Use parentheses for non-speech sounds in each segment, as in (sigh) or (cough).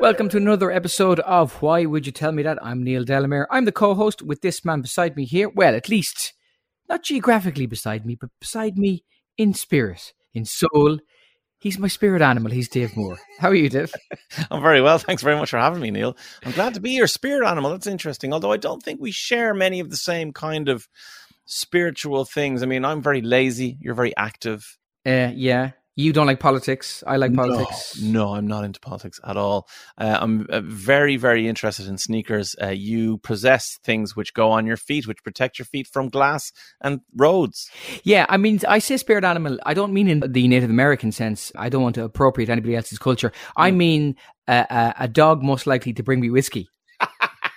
Welcome to another episode of Why Would You Tell Me That? I'm Neil Delamere. I'm the co host with this man beside me here. Well, at least not geographically beside me, but beside me in spirit, in soul. He's my spirit animal. He's Dave Moore. How are you, Dave? (laughs) I'm very well. Thanks very much for having me, Neil. I'm glad to be your spirit animal. That's interesting. Although I don't think we share many of the same kind of spiritual things. I mean, I'm very lazy. You're very active. Uh, yeah. You don't like politics. I like politics. No, no, I'm not into politics at all. Uh, I'm uh, very, very interested in sneakers. Uh, you possess things which go on your feet, which protect your feet from glass and roads. Yeah, I mean, I say spirit animal. I don't mean in the Native American sense. I don't want to appropriate anybody else's culture. I mean uh, uh, a dog most likely to bring me whiskey.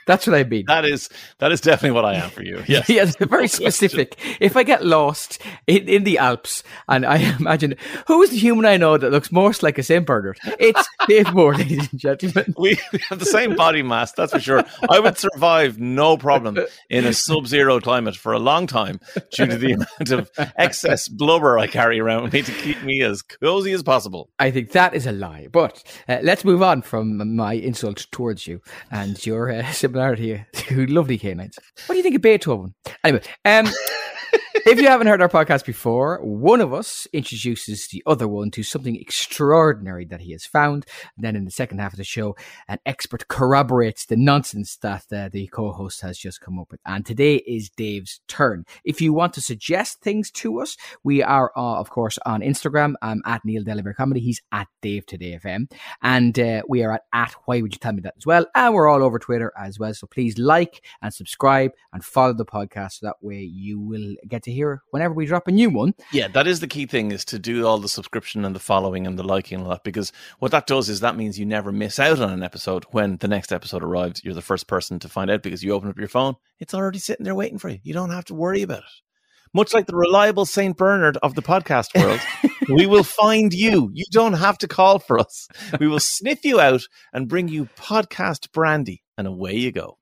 That's what I mean. That is that is definitely what I am for you. (laughs) Yes, yes, (laughs) very specific. If I get lost in, in the Alps and I (laughs) imagine who is the human I know that looks most like a St. Bernard? It's Dave Moore, ladies and gentlemen. We have the same body mass, that's for sure. I would survive no problem in a sub-zero climate for a long time due to the amount of excess blubber I carry around with me to keep me as cozy as possible. I think that is a lie. But uh, let's move on from my insult towards you and your uh, similarity to lovely canines. What do you think of Beethoven? Anyway, um, (laughs) if you haven't heard our podcast before, one of us introduces the other one to something extraordinary that he has found. And then in the second half of the show, an expert corroborates the nonsense that uh, the co-host has just come up with. And today is Dave's turn. If you want to suggest things to us, we are, uh, of course, on Instagram. I'm at Neil Delamere Comedy. He's at Dave Today FM. And uh, we are at, at Why Would You Tell Me That as well. And we're all over Twitter as well. So please like and subscribe and follow the podcast. So that way you will get to hear whenever we drop a new one. Yeah, that is the key thing is to do all the subscription and the following and the liking and all that because what that does is that means you never miss out on an episode when the next episode arrives. You're the first person to find out because you open up your phone, it's already sitting there waiting for you. You don't have to worry about it. Much like the reliable St. Bernard of the podcast (laughs) world, we will find you. You don't have to call for us. We will sniff you out and bring you podcast brandy, and away you go.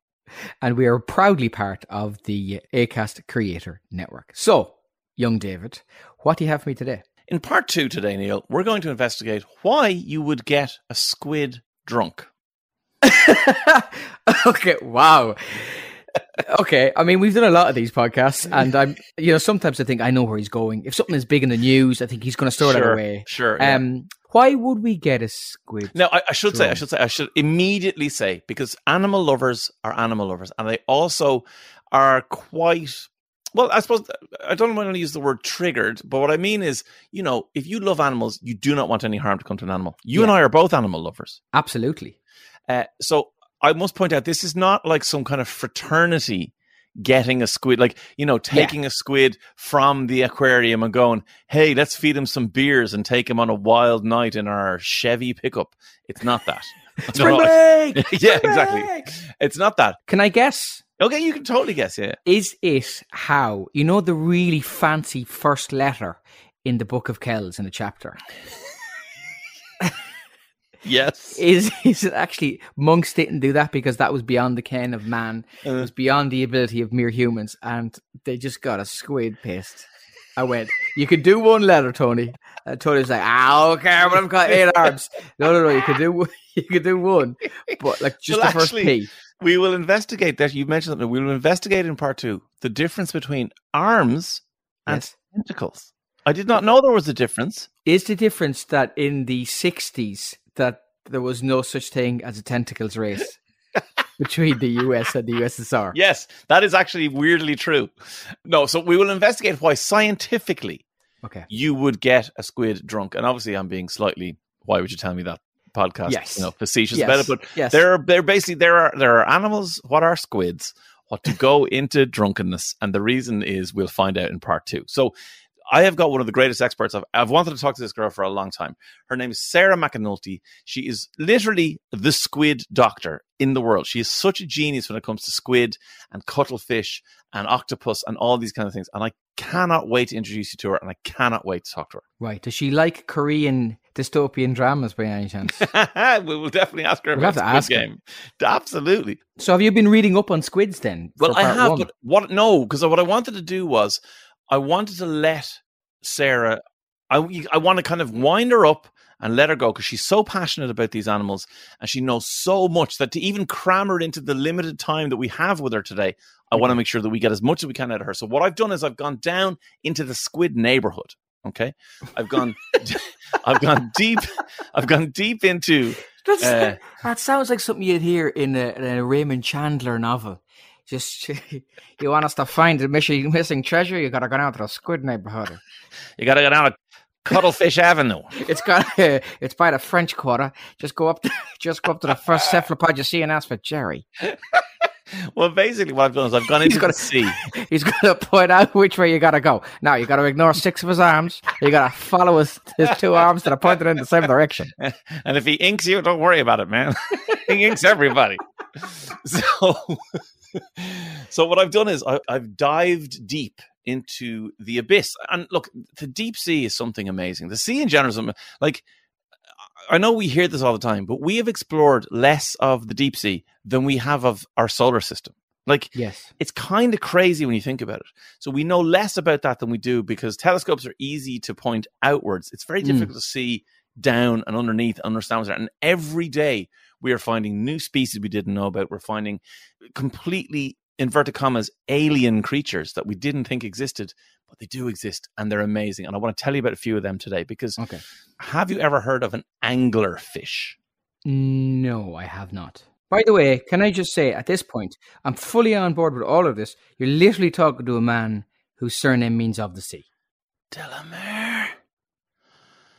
And we are proudly part of the ACAST Creator Network. So, young David, what do you have for me today? In part two today, Neil, we're going to investigate why you would get a squid drunk. (laughs) okay, wow. Okay, I mean we've done a lot of these podcasts, and I'm you know sometimes I think I know where he's going. If something is big in the news, I think he's going to store that Sure, away. sure, yeah. Um, why would we get a squid? Now, I, I should say, I should say, I should immediately say because animal lovers are animal lovers, and they also are quite. Well, I suppose I don't want to use the word triggered, but what I mean is, you know, if you love animals, you do not want any harm to come to an animal. You and I are both animal lovers. Absolutely. Uh, so I must point out this is not like some kind of fraternity getting a squid, like, you know, taking a squid from the aquarium and going, hey, let's feed him some beers and take him on a wild night in our Chevy pickup. It's not that. (laughs) Spring break! (laughs) yeah, Spring exactly. break! It's not that. Can I guess? Okay, you can totally guess, yeah. Is it how you know the really fancy first letter in the Book of Kells in a chapter? (laughs) Yes. Is is it actually monks didn't do that because that was beyond the ken of man, it Uh. was beyond the ability of mere humans, and they just got a squid pissed I went, you could do one letter, Tony. And Tony's like, ah, okay, but I've got eight arms. No, no, no, you could do one- (laughs) you could do one, but like just Well, the first actually, P. We will investigate that. You mentioned something. We will investigate in part two the difference between arms and Yes. tentacles. I did not know there was a difference. Is the difference that in the '60s that there was no such thing as a tentacles race between the US and the USSR? Yes, that is actually weirdly true. No, so we will investigate why scientifically Okay. you would get a squid drunk. And obviously, I'm being slightly. Why would you tell me that? Podcast, Yes. you know, facetious Yes. about it, but Yes. there are they're basically there are there are animals. What are squids? What to go (laughs) into drunkenness, and the reason is we'll find out in part two. So. I have got one of the greatest experts. I've, I've wanted to talk to this girl for a long time. Her name is Sarah McAnulty. She is literally the squid doctor in the world. She is such a genius when it comes to squid and cuttlefish and octopus and all these kind of things. And I cannot wait to introduce you to her, and I cannot wait to talk to her. Right. Does she like Korean dystopian dramas by any chance? (laughs) we will definitely ask her We'll about have to Squid ask. Game. Absolutely. so have you been reading up on squids then? Well, I have, one? but what? No, because what I wanted to do was I wanted to let Sarah. I I want to kind of wind her up and let her go because she's so passionate about these animals and she knows so much that to even cram her into the limited time that we have with her today, I want to make sure that we get as much as we can out of her. So what I've done is I've gone down into the squid neighborhood. Okay, I've gone, (laughs) I've gone deep, I've gone deep into. That's, Uh, that sounds like something you'd hear in a, in a Raymond Chandler novel. Just (laughs) you want us to find the missing, missing treasure, you gotta go down to the squid neighborhood. You got to go down to Cuttlefish Avenue. (laughs) It's got (laughs) it's by the French Quarter. Just go up, just go up to the first cephalopod you see and ask for Jerry. Well, basically, what I've done is I've gone He's into got the sea. He's gonna point out which way you gotta go. Now you gotta ignore six of his arms. You gotta follow his, his two arms that are pointed in the same direction. and if he inks you, don't worry about it, man. he inks everybody. So, so what I've done is I, I've dived deep into the abyss. And look, the deep sea is something amazing. The sea in general is something like I know we hear this all the time, but we have explored less of the deep sea than we have of our solar system. Like Yes. it's kind of crazy when you think about it. So we know less about that than we do because telescopes are easy to point outwards. It's very Mm. difficult to see down and underneath understand what's there. And every day we are finding new species we didn't know about. We're finding completely inverted commas alien creatures that we didn't think existed, but they do exist and they're amazing. And I want to tell you about a few of them today because Okay. have you ever heard of an angler fish? No, I have not. By the way, can I just say at this point, I'm fully on board with all of this. You're literally talking to a man whose surname means of the sea. Delamere.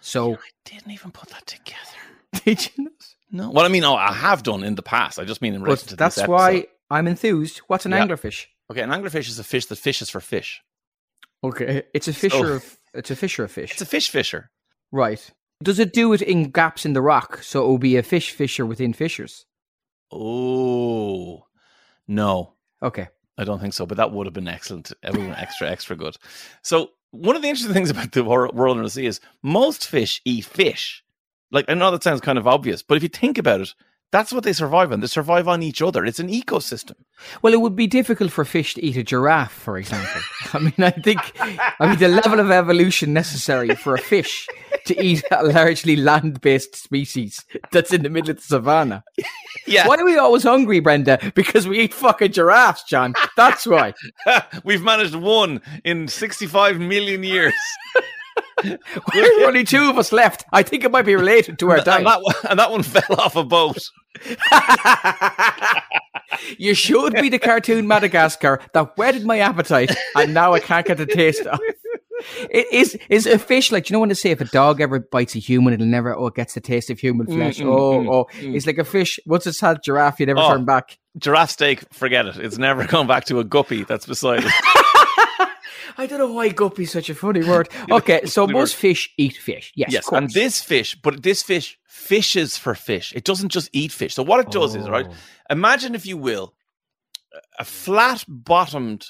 So I didn't even put that together. (laughs) did you know? No. Well, I mean, oh, I have done in the past. I just mean in relation But to that's this why. I'm enthused. What's an Yeah. anglerfish? Okay, an anglerfish is a fish that fishes for fish. Okay, it's a fisher of it's a fisher of (laughs) fish. It's a fish fisher. right. Does it do it in gaps in the rock? So it will be a fish fisher within fishers. Oh, no, Okay. I don't think so. But that would have been excellent. Everyone extra, extra good. So one of the interesting things about the wor- world in the sea is most fish eat fish. Like I know that sounds kind of obvious, but if you think about it, that's what they survive on. They survive on each other. It's an ecosystem. Well, it would be difficult for fish to eat a giraffe, for example. (laughs) I mean, I think, I mean, the level of evolution necessary for a fish to eat a largely land-based species that's in the middle of the savannah. Yeah, Why are we always hungry, Brenda? Because we eat fucking giraffes, John. That's why. (laughs) we've managed one in sixty-five million years. (laughs) (laughs) There's only two of us left. I think it might be related to our and, diet. that one, and that one (laughs) fell off a boat. (laughs) you should be the cartoon Madagascar that whetted my appetite, and now I can't get the taste of. It is is a fish like do you know when they say if a dog ever bites a human, it'll never oh it gets the taste of human flesh. mm, oh mm, oh, mm. it's like a fish. Once it's had giraffe, you never Oh. turn back. Giraffe steak, forget it. It's never going back to a guppy that's beside it. I don't know why guppy's such a funny word. (laughs) Okay, so most word. fish eat fish. Yes, yes, and this fish, but this fish fishes for fish. It doesn't just eat fish. So what it does is, right? Oh. Imagine, if you will, a flat-bottomed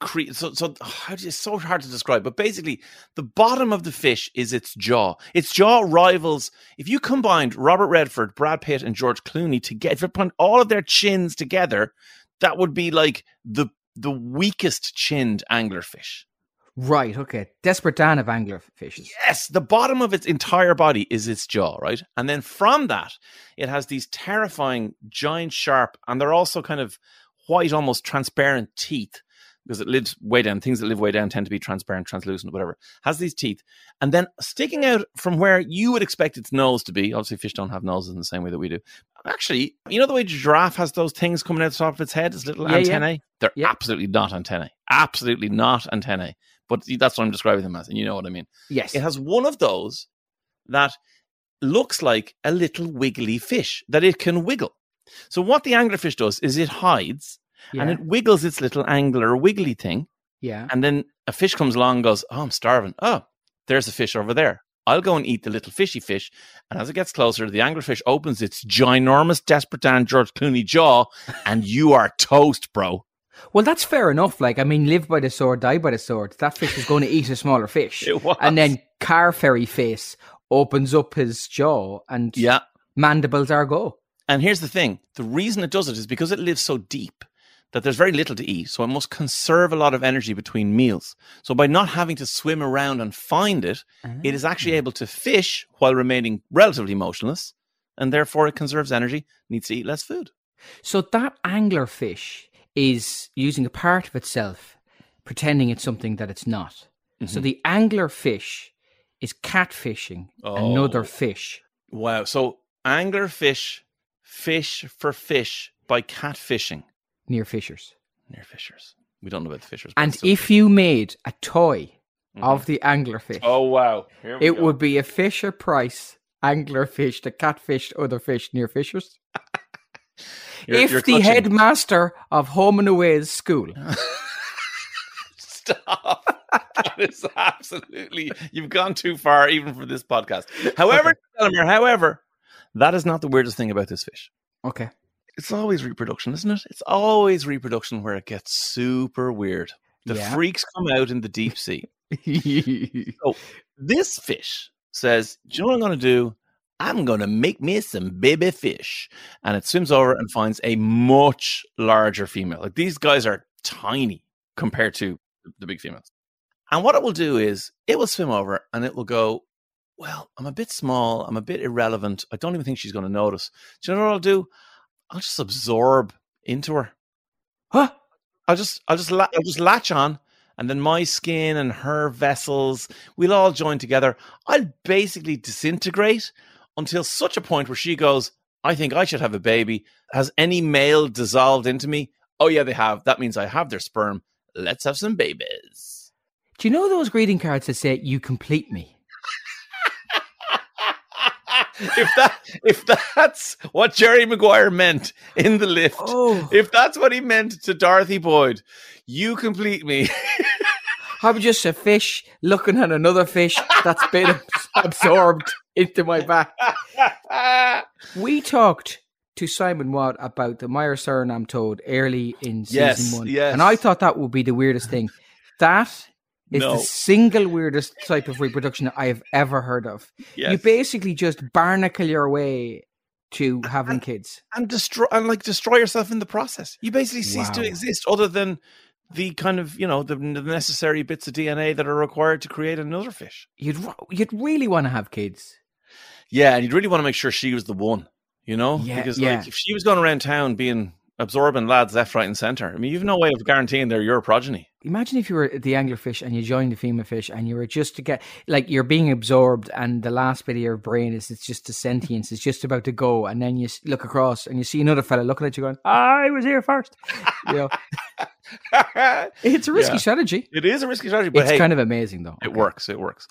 cre- so so how do you, it's so hard to describe but basically the bottom of the fish is its jaw its jaw rivals if you combined robert redford brad pitt and george clooney together if you put all of their chins together that would be like the the weakest chinned anglerfish Right. Okay. Desperate Dan of anglerfishes. Yes, the bottom of its entire body is its jaw, right? And then from that, it has these terrifying, giant, sharp, and they're also kind of white, almost transparent teeth because it lives way down. Things that live way down tend to be transparent, translucent, whatever. Has these teeth, and then sticking out from where you would expect its nose to be. Obviously, fish don't have noses in the same way that we do. Actually, you know the way giraffe has those things coming out the top of its head, its little Yeah, yeah. antennae. They're Yeah. absolutely not antennae. Absolutely not antennae. But that's what I'm describing them as, and you know what I mean. Yes. It has one of those that looks like a little wiggly fish that it can wiggle. So what the anglerfish does is it hides yeah. and it wiggles its little angler wiggly thing, yeah. and then a fish comes along and goes, "Oh, I'm starving. Oh, there's a fish over there. I'll go and eat the little fishy fish." And as it gets closer, the anglerfish opens its ginormous Desperate Dan George Clooney jaw, and you are toast, bro. Well, that's fair enough. Like, I mean, live by the sword, die by the sword. That fish is going to eat a smaller fish. (laughs) And then Car Ferry Face opens up his jaw and Yeah. mandibles are go. And here's the thing the reason it does it is because it lives so deep that there's very little to eat. So it must conserve a lot of energy between meals. So by not having to swim around and find it, it is actually able to fish while remaining relatively motionless. And therefore it conserves energy, needs to eat less food. So that anglerfish is using a part of itself, pretending it's something that it's not. Mm-hmm. So the anglerfish is catfishing another Oh. fish. Wow. So anglerfish, fish for fish by catfishing near fishers. near fishers. We don't know about the fishers. And if you made a toy mm-hmm. of the anglerfish, oh wow, Here we it go. would be a Fisher Price anglerfish that catfished other fish near fishers. (laughs) You're- if you're the clutching. headmaster of Home and Away's school (laughs) Stop. that is absolutely you've gone too far even for this podcast. However, Delamere, however, that is not the weirdest thing about this fish. Okay. It's always reproduction, isn't it? It's always reproduction where it gets super weird. The Yeah. freaks come out in the deep sea. (laughs) So this fish says, Do you know what I'm going to do? I'm going to make me some baby fish. And it swims over and finds a much larger female. Like these guys are tiny compared to the big females. And what it will do is it will swim over and it will go, Well, I'm a bit small. I'm a bit irrelevant. I don't even think she's going to notice. Do you know what I'll do? I'll just absorb into her. huh? I'll just I'll just la- I'll just latch on, and then my skin and her vessels, we'll all join together. I'll basically disintegrate until such a point where she goes, "I think I should have a baby." Has any male dissolved into me? Oh yeah, they have. That means I have their sperm. Let's have some babies. Do you know those greeting cards that say "You complete me"? If that if that's what Jerry Maguire meant in the lift, Oh. if that's what he meant to Dorothy Boyd, you complete me. (laughs) I'm just a fish looking at another fish that's been (laughs) absorbed into my back? (laughs) We talked to Simon Watt about the Meyer Suriname toad early in season Yes, one. yes. And I thought that would be the weirdest thing. That is No. the single weirdest type of reproduction I have ever heard of. You basically just barnacle your way to having kids. and destroy and like destroy yourself in the process. You basically cease to exist, other than the kind of you know the, the necessary bits of DNA that are required to create another fish. You'd you'd really want to have kids. Yeah, and you'd really want to make sure she was the one, you know, Yeah, because yeah. like if she was going around town being absorbing lads left, right, and center, I mean, you've no way of guaranteeing they're your progeny. Imagine if you were the anglerfish and you joined the female fish and you were just to get like you're being absorbed and the last bit of your brain is it's just the sentience it's just about to go and then you look across and you see another fella looking at you going I was here first you know (laughs) it's a risky Yeah. strategy It is a risky strategy, but it's hey, kind of amazing though It Okay. works. It works.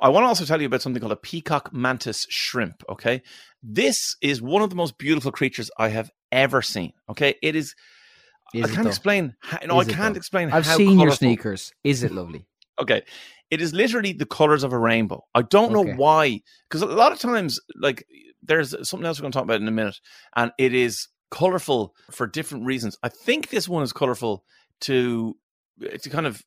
I want to also tell you about something called a peacock mantis shrimp. Okay. This is one of the most beautiful creatures I have ever seen. Okay. It is, Is I it can't though? explain. How, no, Is I can't explain I've seen your sneakers is it lovely Okay. It is literally the colors of a rainbow. I don't know Okay. why, because a lot of times, like, there's something else we're going to talk about in a minute, and it is colorful for different reasons. I think this one is colorful to to kind of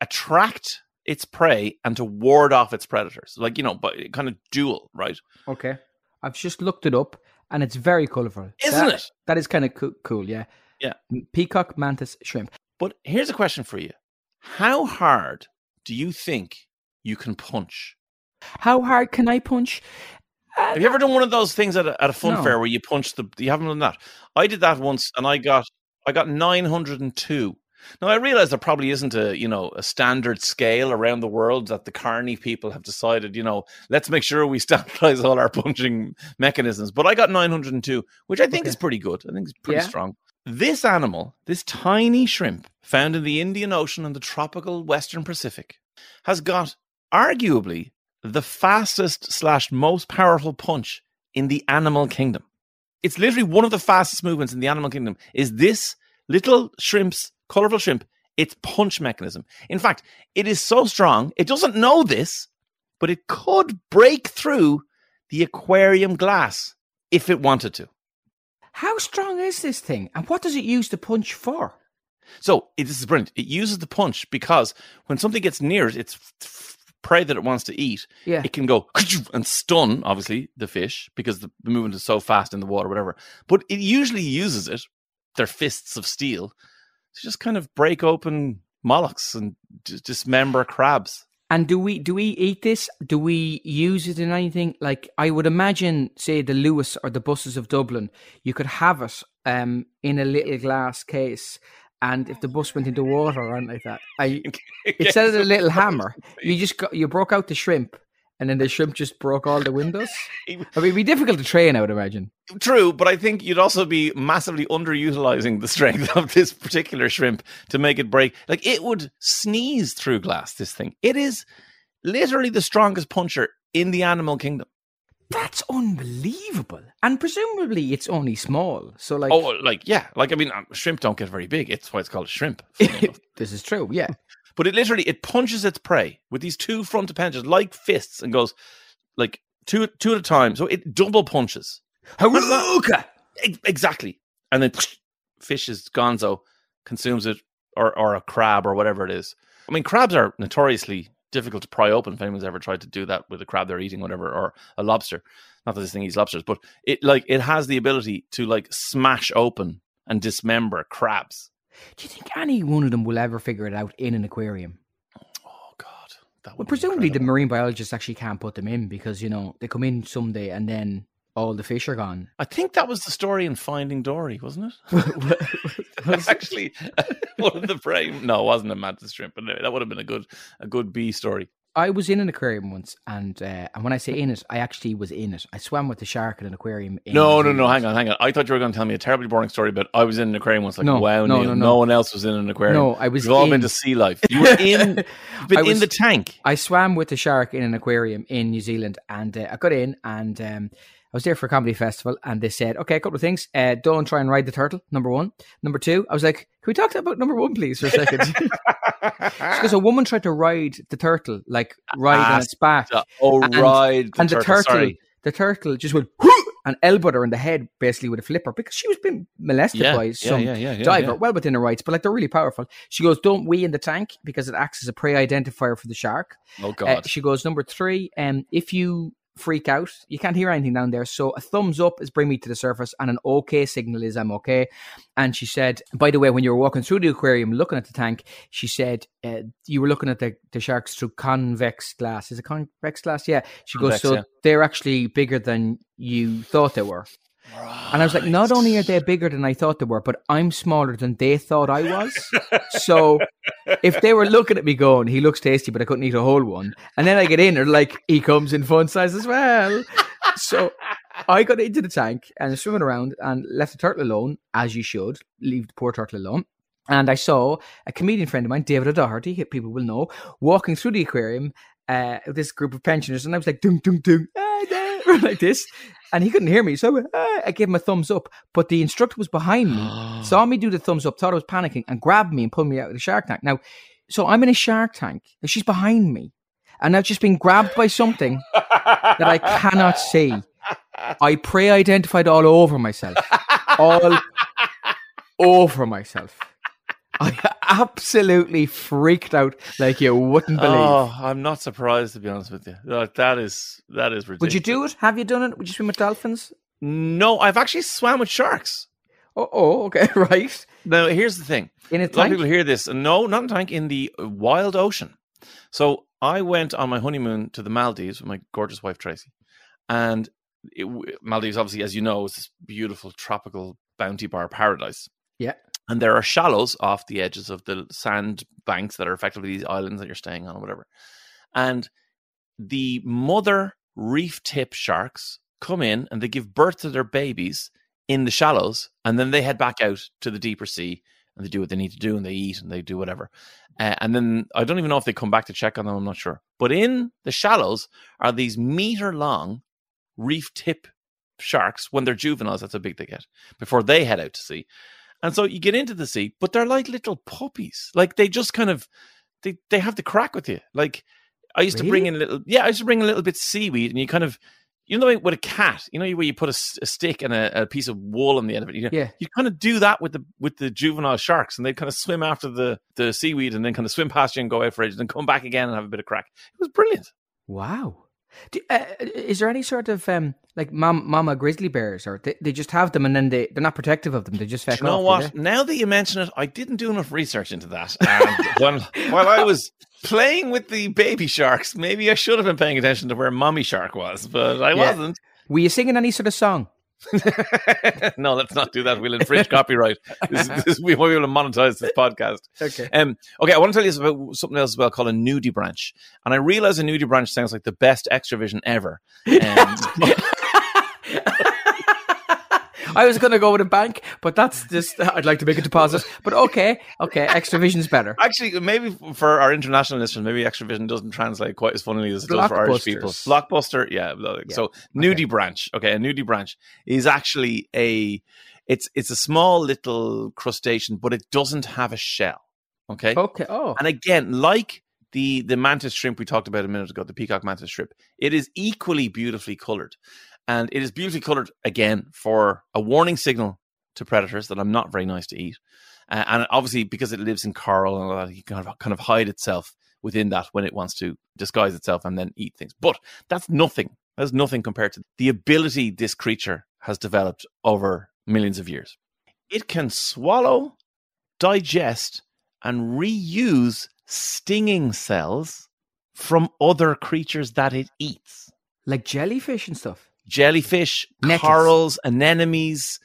attract its prey and to ward off its predators, like you know, but kind of dual, right? okay I've just looked it up and it's very colourful Isn't That- it? that is kind of cool, cool yeah Yeah. peacock mantis shrimp But here's a question for you: How hard do you think you can punch? How hard can I punch? Have you ever done one of those things at a, at a fun No. fair where you punch the? You haven't done that. I did that once, and I got I got nine hundred and two. Now I realize there probably isn't a you know a standard scale around the world that the Carney people have decided. You know, let's make sure we (laughs) standardize all our punching mechanisms. But I got nine hundred and two, which I think Okay. is pretty good. I think it's pretty Yeah. strong. This animal, this tiny shrimp found in the Indian Ocean and the tropical Western Pacific, has got arguably the fastest slash most powerful punch in the animal kingdom. It's literally one of the fastest movements in the animal kingdom. Is this little shrimp's colorful shrimp? Its punch mechanism. In fact, it is so strong. It doesn't know this, but it could break through the aquarium glass if it wanted to. How strong is this thing? And what does it use the punch for? So it, this is brilliant. It uses the punch because when something gets near it, it's prey that it wants to eat. Yeah. It can go and stun, obviously, the fish because the, the movement is so fast in the water, whatever. But it usually uses it, their fists of steel, to just kind of break open mollusks and d- dismember crabs. And do we do we eat this? Do we use it in anything? Like I would imagine, say the Luas or the buses of Dublin, you could have it um, in a little glass case, and if the bus went into water or anything like that, I, (laughs) instead of the little hammer, (laughs) you just got you broke out the shrimp, and then the shrimp just broke all the windows. (laughs) I mean, it'd be difficult to train, I would imagine. True, but I think you'd also be massively underutilizing the strength (laughs) of this particular shrimp to make it break. Like it would sneeze through glass, this thing. It is literally the strongest puncher in the animal kingdom. That's unbelievable. And presumably, it's only small. So, like, Oh, like, yeah. Like, I mean, um, shrimp don't get very big. It's why it's called shrimp. (laughs) this is true. Yeah. But it literally, it punches its prey with these two front appendages like fists and goes like two, two at a time. So it double punches. Haruka! Ex- Exactly. And then (sniffs) fish is gonzo, consumes it, or, or a crab or whatever it is. I mean, crabs are notoriously difficult to pry open if anyone's ever tried to do that with a crab they're eating, whatever, or a lobster. Not that this thing eats lobsters, but it like it has the ability to like smash open and dismember crabs. Do you think any one of them will ever figure it out in an aquarium? Oh God. That Well, presumably the marine biologists actually can't put them in because, you know, they come in someday and then all the fish are gone. I think that was the story in Finding Dory, wasn't it? (laughs) was (laughs) Actually, (laughs) one of the prey. No, it wasn't a mantis shrimp, but anyway, that would have been a good, a good B story. I was in an aquarium once, and uh, and when I say in it, I actually was in it. I swam with the shark in an aquarium. In No, no, no. Hang on, hang on. I thought you were going to tell me a terribly boring story, but I was in an aquarium once. Like, No, wow, no, Neil, no, no, no. one else was in an aquarium. No, I was We've all been to sea life. You were (laughs) in, but in the tank. I swam with the shark in an aquarium in New Zealand, and uh, I got in, and um, I was there for a comedy festival, and they said, "Okay, a couple of things. Uh, don't try and ride the turtle. Number one. Number two, I was like, can we talk about number one, please, for a second? (laughs) Because a woman tried to ride the turtle, like ride on its back, oh, And- right. and the turtle, Sorry. the turtle just went and elbowed her in the head, basically with a flipper, because she was being molested Yeah, by some yeah, yeah, diver, well within her rights, but like they're really powerful. She goes, "Don't wee in the tank because it acts as a prey identifier for the shark." Oh, Uh, God. she goes, number three, um, if you freak out, you can't hear anything down there. So a thumbs up is bring me to the surface, and an okay signal is I'm okay. And she said, by the way, when you were walking through the aquarium looking at the tank, she said uh, you were looking at the, the sharks through convex glass. Is it convex glass? Yeah. She Convex, goes, so yeah. they're actually bigger than you thought they were. And I was like, not only are they bigger than I thought they were, but I'm smaller than they thought I was. so if they were looking at me going, he looks tasty, but I couldn't eat a whole one. And then I get in, they're like, he comes in fun size as well. So I got into the tank and swimming around and left the turtle alone, as you should. Leave the poor turtle alone. And I saw a comedian friend of mine, David O'Doherty, people will know, walking through the aquarium uh, with this group of pensioners. And I was like, dung, dung, dung, ah, (laughs) like this. And he couldn't hear me. So I, went, ah, I gave him a thumbs up. But the instructor was behind me, (gasps) saw me do the thumbs up, thought I was panicking, and grabbed me and pulled me out of the shark tank. Now, so I'm in a shark tank. and She's behind me. And I've just been grabbed by something that I cannot see. (laughs) I pre identified all over myself. All over myself. I absolutely freaked out like you wouldn't oh, believe. Oh, I'm not surprised to be honest with you. Like, that is that is ridiculous. Would you do it? Have you done it? Would you swim with dolphins? No, I've actually swam with sharks. Oh, oh okay, (laughs) right. Now, here's the thing. In a A lot of people hear this. No, not in tank, in the wild ocean. So I went on my honeymoon to the Maldives with my gorgeous wife Tracy, and it, Maldives, obviously, as you know, is this beautiful tropical bounty bar paradise. Yeah. And there are shallows off the edges of the sand banks that are effectively these islands that you're staying on or whatever. And the mother reef tip sharks come in and they give birth to their babies in the shallows and then they head back out to the deeper sea and they do what they need to do and they eat and they do whatever. Uh, and then I don't even know if they come back to check on them, I'm not sure. But in the shallows are these meter long reef tip sharks when they're juveniles. That's how big they get before they head out to sea. And so you get into the sea, but they're like little puppies. Like they just kind of they they have the crack with you. Like I used to bring in a little yeah, I used to bring a little bit of seaweed and you kind of you know with a cat, you know where you put a, a stick and a, a, piece of wool on the end of it. You, know, yeah, you kind of do that with the with the juvenile sharks, and they kind of swim after the the seaweed, and then kind of swim past you and go out for it, and then come back again and have a bit of crack. It was brilliant. Wow. Do, uh, is there any sort of um, like mom, mama grizzly bears, or they, they just have them and then they they're not protective of them? They just feck you know off, what? Now that you mention it, I didn't do enough research into that. And (laughs) when, while I was playing with the baby sharks, maybe I should have been paying attention to where mommy shark was, but I yeah. wasn't. Were you singing any sort of song? (laughs) no, let's not do that. We'll infringe (laughs) copyright. This, this, we won't be able to monetize this podcast. Okay. Um, okay, I want to tell you about something else as well called a nudibranch. And I realize a nudibranch sounds like the best Xtra-vision ever. (laughs) Um, (laughs) I was going to go with a bank, but that's just, I'd like to make a deposit. But okay, okay, Xtra-vision's better. Actually, maybe for our international listeners, maybe Xtra-vision doesn't translate quite as funnily as it does for Irish people. Blockbuster, yeah. yeah. So, nudie okay. branch, okay, a nudibranch is actually a, it's it's a small little crustacean, but it doesn't have a shell. Okay. Okay. Oh. And again, like the the mantis shrimp we talked about a minute ago, the peacock mantis shrimp, it is equally beautifully colored and it is beautifully colored again for a warning signal to predators that I'm not very nice to eat. Uh, and obviously, because it lives in coral and all that, it kind of kind of hide itself within that when it wants to disguise itself and then eat things. But that's nothing. That's nothing compared to the ability this creature has developed over millions of years. It can swallow, digest, and reuse stinging cells from other creatures that it eats. Like jellyfish and stuff jellyfish, Nettles. corals, anemones,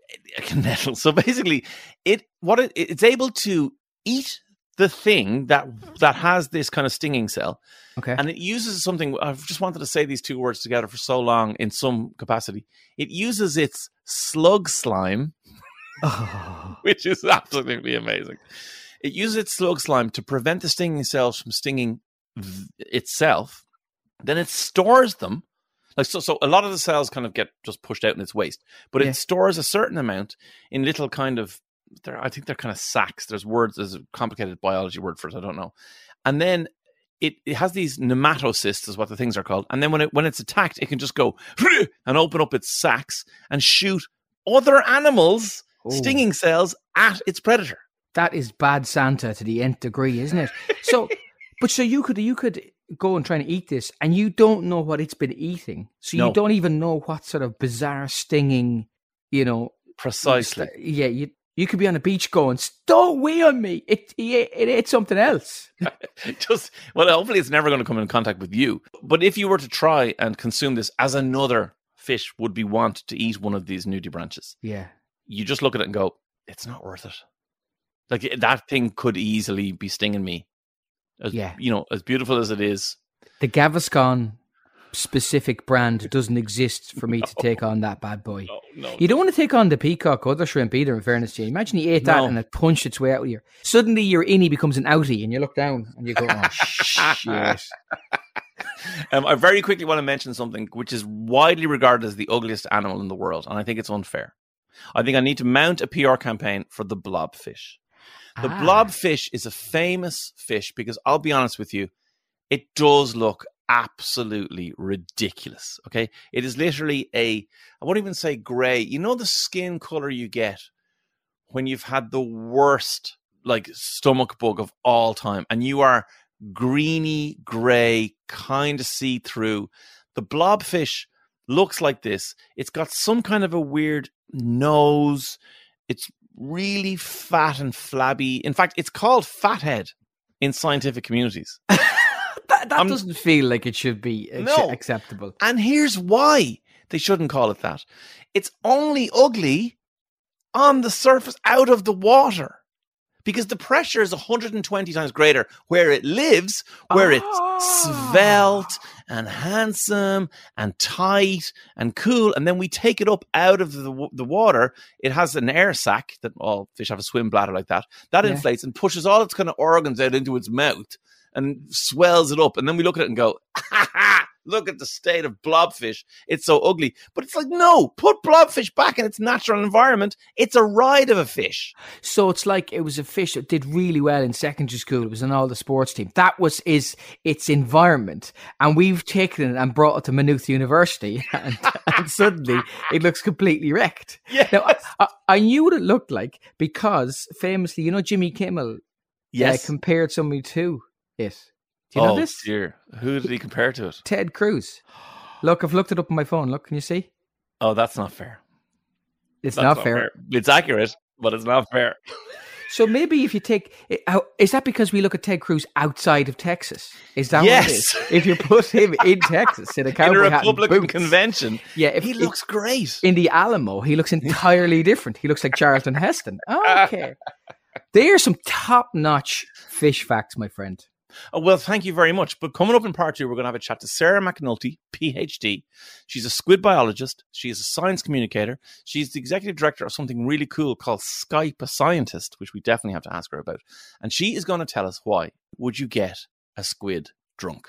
(laughs) nettles. So basically, it what it, it's able to eat the thing that that has this kind of stinging cell. Okay. And it uses something I've just wanted to say these two words together for so long in some capacity. It uses its slug slime, oh. (laughs) which is absolutely amazing. It uses its slug slime to prevent the stinging cells from stinging th- itself. Then it stores them like so, so a lot of the cells kind of get just pushed out in its waste, but yeah. it stores a certain amount in little kind of. I think they're kind of sacks. There's words. There's a complicated biology word for it. I don't know. And then it, it has these nematocysts, is what the things are called. And then when it when it's attacked, it can just go (laughs) and open up its sacks and shoot other animals, Ooh. stinging cells at its predator. That is bad Santa to the nth degree, isn't it? So, (laughs) but so you could you could go and try and eat this, and you don't know what it's been eating, so no. you don't even know what sort of bizarre stinging, you know, precisely. Yeah, you you could be on a beach going, "Don't wee on me." It it, it ate something else. (laughs) (laughs) Just well, hopefully it's never going to come in contact with you. But if you were to try and consume this as another fish would be want to eat one of these nudibranches, yeah, you just look at it and go, "It's not worth it." Like that thing could easily be stinging me as, yeah. You know, as beautiful as it is. The Gaviscon specific brand doesn't exist for me (laughs) no. to take on that bad boy. No, no, you don't want to take on the peacock or the shrimp either, in fairness to you. Imagine you ate that and it punched its way out of you. Suddenly your innie becomes an outie and you look down and you go, oh, (laughs) shit. Um, I very quickly want to mention something which is widely regarded as the ugliest animal in the world, and I think it's unfair. I think I need to mount a PR campaign for the blobfish. The ah. blobfish is a famous fish because I'll be honest with you, it does look absolutely ridiculous. Okay. It is literally a, I won't even say gray. You know, the skin color you get when you've had the worst like stomach bug of all time and you are greeny gray, kind of see through. The blobfish looks like this. It's got some kind of a weird nose. It's really fat and flabby. In fact, it's called fathead in scientific communities. (laughs) That, that doesn't feel like it should be No. acceptable. And here's why they shouldn't call it that. It's only ugly on the surface out of the water. Because the pressure is 120 times greater where it lives, where it's Ah. svelte and handsome and tight and cool. And then we take it up out of the, the water. It has an air sac that all fish have a swim bladder like that. That Yeah. inflates and pushes all its kind of organs out into its mouth and swells it up. And then we look at it and go, ha (laughs) ha, look at the state of blobfish. It's so ugly. But it's like, no, put blobfish back in its natural environment. It's a ride of a fish. So it's like it was a fish that did really well in secondary school. It was in all the sports team. That was is its environment, and we've taken it and brought it to Maynooth University, (laughs) and, and suddenly it looks completely wrecked. Yeah. Now, I, I, I knew what it looked like because famously, you know, Jimmy Kimmel uh, compared somebody to it. Do you know oh, this? dear. Who did he compare to it? Ted Cruz. Look, I've looked it up on my phone. Look, can you see? Oh, that's not fair. It's That's not, fair. It's accurate, but it's not fair. (laughs) So maybe if you take, eh, is that because we look at Ted Cruz outside of Texas? Is that Yes. what it is? If you put him (laughs) in Texas in a In cowboy a hat and Republican boots, convention, yeah, if he looks great. in the Alamo, he looks entirely (laughs) different. He looks like Charlton Heston. Okay, they are some top-notch fish facts, my friend. Oh, well, thank you very much. But coming up in part two, we're going to have a chat to Sarah McAnulty, PhD. She's a squid biologist. She is a science communicator. She's the executive director of something really cool called Skype a Scientist, which we definitely have to ask her about. And she is going to tell us why would you get a squid drunk?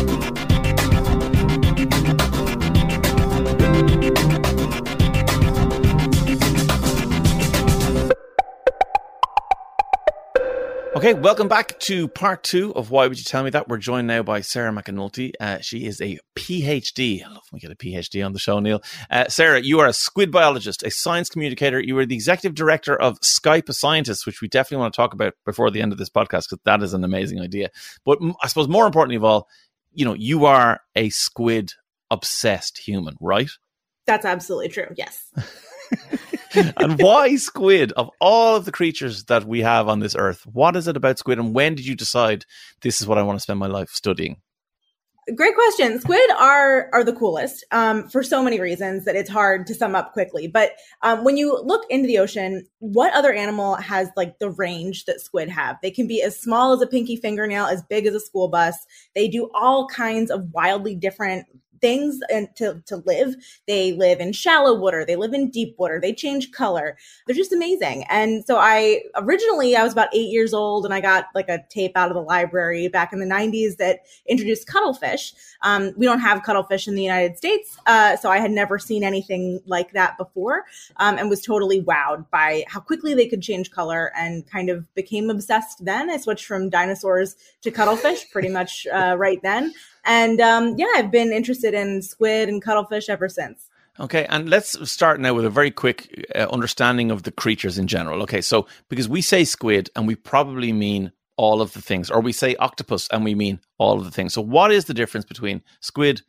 Okay, welcome back to part two of Why Would You Tell Me That? We're joined now by Sarah McAnulty. Uh, she is a PhD. I love when we get a PhD on the show, Neil. Uh, Sarah, you are a squid biologist, a science communicator. You are the executive director of Skype a Scientist, which we definitely want to talk about before the end of this podcast because that is an amazing idea. But I suppose more importantly of all, you know, you are a squid obsessed human, right? That's absolutely true. Yes. (laughs) (laughs) and why squid of all of the creatures that we have on this earth what is it about squid and when did you decide this is what i want to spend my life studying Great question. Squid are are the coolest um, for so many reasons that it's hard to sum up quickly. But um, when you look into the ocean, what other animal has like the range that squid have? They can be as small as a pinky fingernail, as big as a school bus. They do all kinds of wildly different things and to, to live. They live in shallow water, they live in deep water, they change color. They're just amazing. And so I originally I was about eight years old and I got like a tape out of the library back in the 90s that introduced cuttlefish. Um, we don't have cuttlefish in the United States, uh, so I had never seen anything like that before um, and was totally wowed by how quickly they could change color and kind of became obsessed then. I switched from dinosaurs to cuttlefish pretty much uh, right then. And um, yeah, I've been interested in squid and cuttlefish ever since. Okay, and let's start now with a very quick uh, understanding of the creatures in general. Okay, so because we say squid and we probably mean all of the things, or we say octopus and we mean all of the things. So, what is the difference between squid,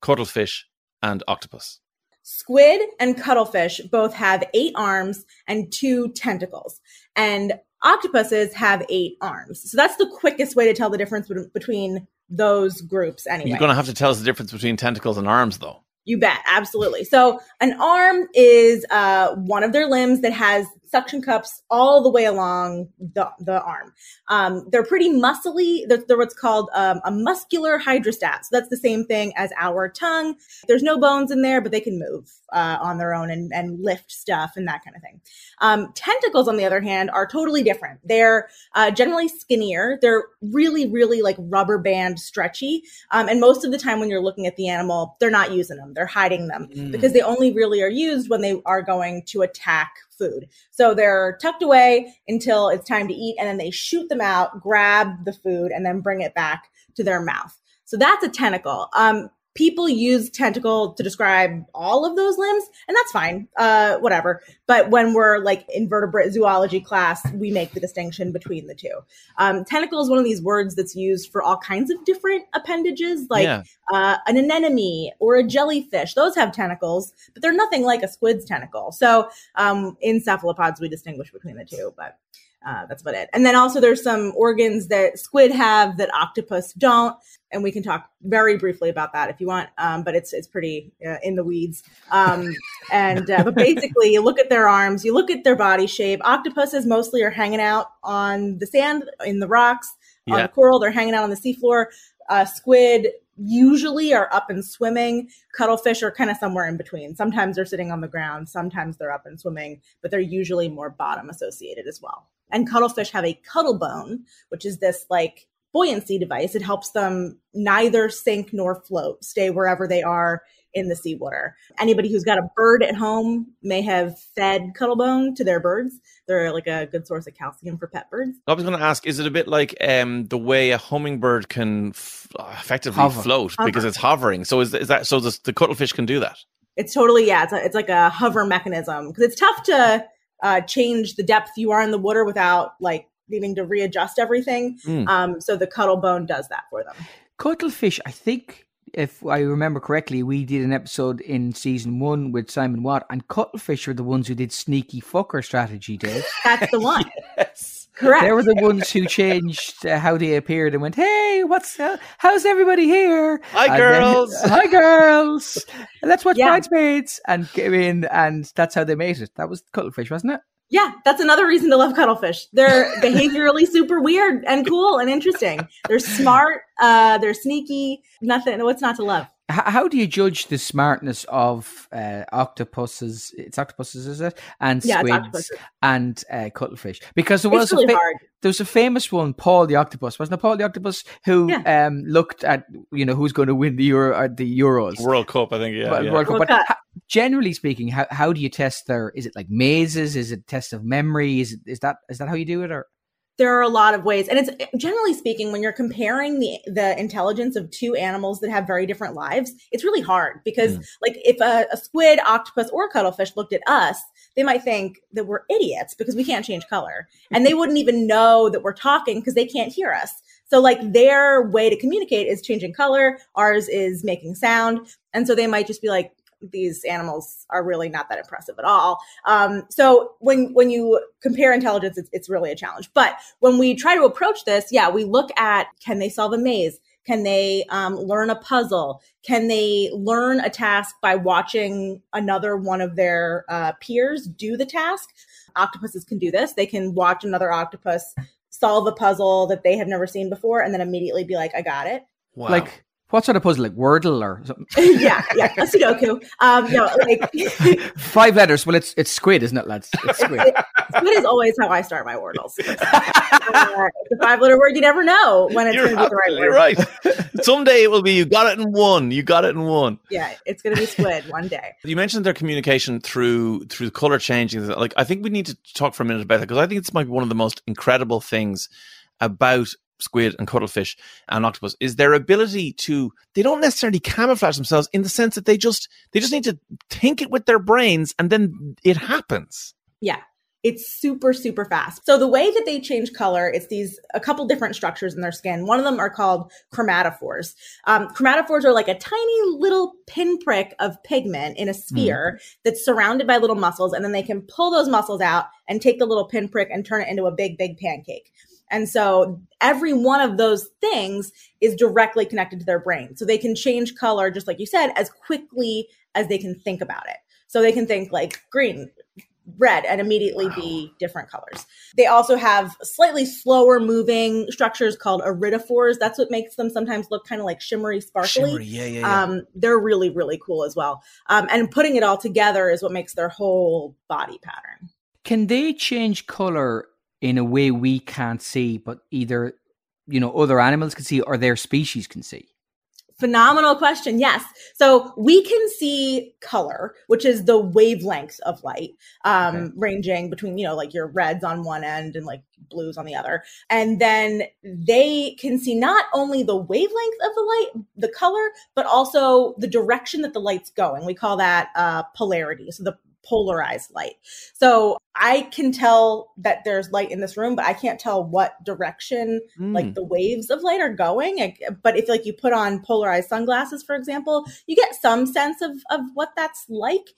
cuttlefish, and octopus? Squid and cuttlefish both have eight arms and two tentacles. And octopuses have eight arms. So that's the quickest way to tell the difference between those groups anyway. You're going to have to tell us the difference between tentacles and arms, though. You bet, absolutely. So, an arm is uh, one of their limbs that has suction cups all the way along the, the arm. Um, they're pretty muscly. They're, they're what's called um, a muscular hydrostat. So that's the same thing as our tongue. There's no bones in there, but they can move uh, on their own and, and lift stuff and that kind of thing. Um, tentacles, on the other hand, are totally different. They're uh, generally skinnier. They're really, really like rubber band stretchy. Um, and most of the time when you're looking at the animal, they're not using them. They're hiding them mm. because they only really are used when they are going to attack food. So they're tucked away until it's time to eat, and then they shoot them out, grab the food, and then bring it back to their mouth. So that's a tentacle. Um, people use tentacle to describe all of those limbs and that's fine uh whatever. But when we're like invertebrate zoology class we make the distinction between the two. Um tentacle is one of these words that's used for all kinds of different appendages like yeah. uh, an anemone or a jellyfish. Those have tentacles but they're nothing like a squid's tentacle. So um in cephalopods we distinguish between the two but uh, that's about it. And then also there's some organs that squid have that octopus don't, and we can talk very briefly about that if you want. Um, but it's it's pretty uh, in the weeds. Um, (laughs) and uh, but basically, you look at their arms, you look at their body shape. Octopuses mostly are hanging out on the sand, in the rocks, yeah. on the coral. They're hanging out on the seafloor. Uh, squid usually are up and swimming. Cuttlefish are kind of somewhere in between. Sometimes they're sitting on the ground, sometimes they're up and swimming, but they're usually more bottom associated as well. And cuttlefish have a cuttle bone, which is this like buoyancy device. It helps them neither sink nor float, stay wherever they are in the seawater. Anybody who's got a bird at home may have fed cuttlebone to their birds. They're like a good source of calcium for pet birds. I was going to ask, is it a bit like um, the way a hummingbird can f- effectively Hover. float Hover. because it's hovering? So is, is that so? The, the cuttlefish can do that? It's totally yeah. It's a, it's like a hover mechanism because it's tough to uh, change the depth you are in the water without like needing to readjust everything. Mm. Um, so the cuttlebone does that for them. Cuttlefish, I think, if I remember correctly, we did an episode in season one with Simon Watt, and cuttlefish are the ones who did sneaky fucker strategy, Dave. That's the (laughs) one. yes. Correct. They were the ones who changed uh, how they appeared and went, "Hey, what's uh, how's everybody here? Hi, and girls. Then, (laughs) Hi, girls. Let's watch yeah. Bridesmaids." And came in, and that's how they made it. That was cuttlefish, wasn't it? Yeah, that's another reason to love cuttlefish. They're behaviorally super weird and cool and interesting. They're smart. Uh, they're sneaky. Nothing. What's not to love? how do you judge the smartness of uh, octopuses? It's octopuses, is it? And squids yeah, and uh, cuttlefish. Because there was really a fa- there was a famous one, Paul the octopus, wasn't it? Paul the octopus who yeah. um, looked at you know who's going to win the Euro uh, the Euros World Cup, I think. Yeah, World, yeah. World Cup. World but generally speaking, how how do you test their? Is it like mazes? Is it test of memory? Is it is that is that how you do it or? There are a lot of ways. And it's generally speaking when you're comparing the the intelligence of two animals that have very different lives it's really hard because mm. like if a, a, squid octopus or cuttlefish looked at us they might think that we're idiots because we can't change color. And they wouldn't even know that we're talking because they can't hear us. So like their way to communicate is changing color. Ours is making sound. And so they might just be like these animals are really not that impressive at all. Um, so when when you compare intelligence, it's, it's really a challenge. But when we try to approach this, yeah, we look at can they solve a maze? Can they um, learn a puzzle? Can they learn a task by watching another one of their uh, peers do the task? Octopuses can do this. They can watch another octopus solve a puzzle that they have never seen before and then immediately be like, I got it. Wow. Like What sort of puzzle, like Wordle or something? (laughs) yeah, yeah, a Sudoku. Um, no, like (laughs) Five letters. Well, it's it's squid, isn't it, lads? It's squid. Squid is always how I start my Wordles. (laughs) uh, it's a five-letter word. You never know when it's You're going to be the right word. right. Someday it will be you got it in one. You got it in one. Yeah, it's going to be squid one day. You mentioned their communication through through the color changing. Like I think we need to talk for a minute about that because I think this might be one of the most incredible things about squid and cuttlefish and octopus is their ability to they don't necessarily camouflage themselves in the sense that they just they just need to think it with their brains and then it happens. Yeah. It's super, super fast. So the way that they change color, it's these a couple different structures in their skin. One of them are called chromatophores. Um, chromatophores are like a tiny little pinprick of pigment in a sphere that's surrounded by little muscles, and then they can pull those muscles out and take the little pinprick and turn it into a big, big pancake. And so every one of those things is directly connected to their brain. So they can change color, just like you said, as quickly as they can think about it. So they can think like green, red, and immediately be different colors. They also have slightly slower moving structures called iridophores. That's what makes them sometimes look kind of like shimmery, sparkly. Shimmery, yeah, yeah, yeah. Um, they're really, really cool as well. Um, and putting it all together is what makes their whole body pattern. Can they change color in a way we can't see, but either you know other animals can see or their species can see? Phenomenal question. Yes. So we can see color, which is the wavelength of light, um, Okay. ranging between, you know, like your reds on one end and like blues on the other. And then they can see not only the wavelength of the light, the color, but also the direction that the light's going. We call that uh, polarity. So the polarized light. So I can tell that there's light in this room, but I can't tell what direction like mm. the waves of light are going. But if like you put on polarized sunglasses, for example, you get some sense of of what that's like.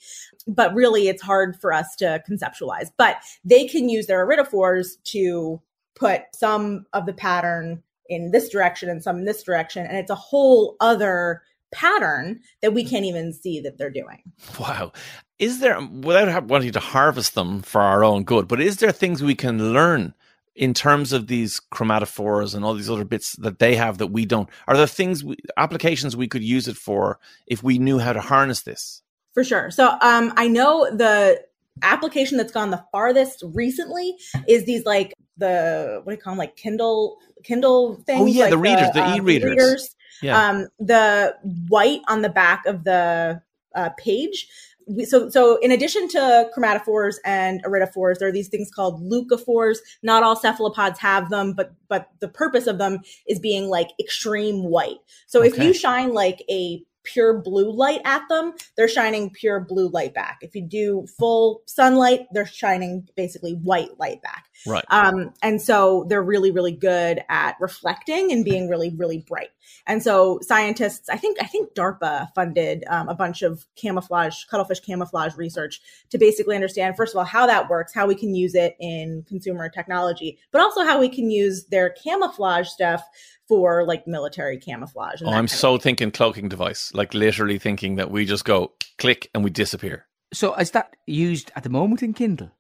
But really, it's hard for us to conceptualize. But they can use their iridophores to put some of the pattern in this direction and some in this direction, and it's a whole other pattern that we can't even see that they're doing. Wow. Is there, without wanting to harvest them for our own good, but is there things we can learn in terms of these chromatophores and all these other bits that they have that we don't? Are there things, we, applications we could use it for if we knew how to harness this? For sure. So um I know the application that's gone the farthest recently is these like the what do you call them like Kindle Kindle things. Oh, yeah, like the readers, the um, e-readers. Yeah. Um the white on the back of the uh, page. We, so, so in addition to chromatophores and iridophores, there are these things called leucophores. Not all cephalopods have them, but but the purpose of them is being like extreme white. So if you shine like a pure blue light at them, they're shining pure blue light back. If you do full sunlight, they're shining basically white light back. Right. Um, and so they're really, really good at reflecting and being really, really bright. And so scientists, I think, I think DARPA funded um, a bunch of camouflage, cuttlefish camouflage research to basically understand, first of all, how that works, how we can use it in consumer technology, but also how we can use their camouflage stuff for like military camouflage. and Oh, I'm so thinking cloaking device, like literally thinking that we just go click and we disappear. So is that used at the moment in Kindle?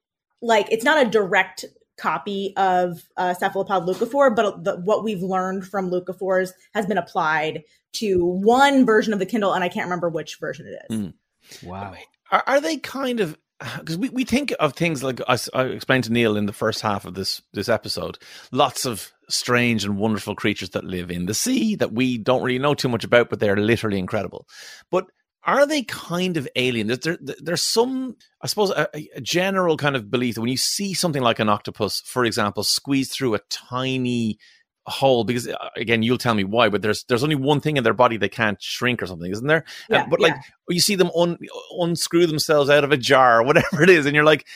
like it's not a direct copy of uh, cephalopod leucophore, but the, what we've learned from leucophores has been applied to one version of the Kindle, and I can't remember which version it is. Mm. Wow. Are, are they kind of (sighs) because we, we think of things like I explained to Neil in the first half of this this episode, lots of strange and wonderful creatures that live in the sea that we don't really know too much about, but they're literally incredible. But are they kind of alien? There's, there, there's some, I suppose, a, a general kind of belief that when you see something like an octopus, for example, squeeze through a tiny hole because uh, again you'll tell me why but there's there's only one thing in their body they can't shrink or something isn't there? Uh, Yeah, but like yeah. you see them un, unscrew themselves out of a jar or whatever it is and you're like,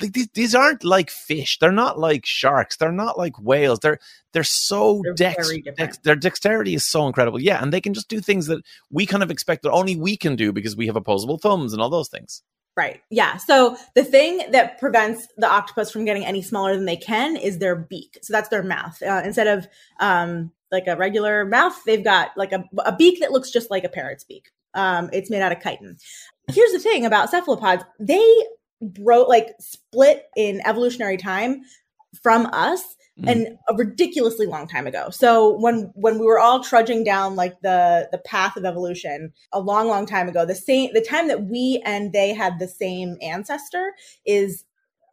like these, these aren't like fish. They're not like sharks. They're not like whales. They're they're so They're dex, dex their dexterity is so incredible. Yeah and they can just do things that we kind of expect that only we can do because we have opposable thumbs and all those things Right. Yeah. So the thing that prevents the octopus from getting any smaller than they can is their beak. So that's their mouth. Uh, instead of um, like a regular mouth, they've got like a, a beak that looks just like a parrot's beak. Um, it's made out of chitin. Here's the thing about cephalopods: they broke, like split in evolutionary time from us and a ridiculously long time ago. So when when we were all trudging down like the the path of evolution a long long time ago, the same the time that we and they had the same ancestor is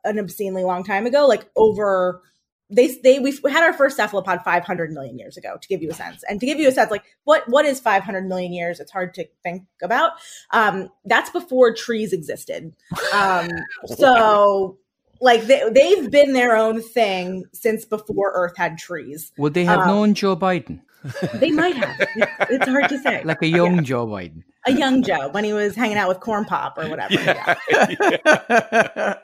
an obscenely long time ago, like over they they we had our first cephalopod 500 million years ago to give you a sense. And to give you a sense like what what is 500 million years? It's hard to think about. Um that's before trees existed. Um (laughs) so like they, they've been their own thing since before earth had trees Would they have Um, known Joe Biden? they might have It's- (laughs) it's hard to say Like a young Joe Biden. a young joe when he was hanging out with corn pop or whatever yeah,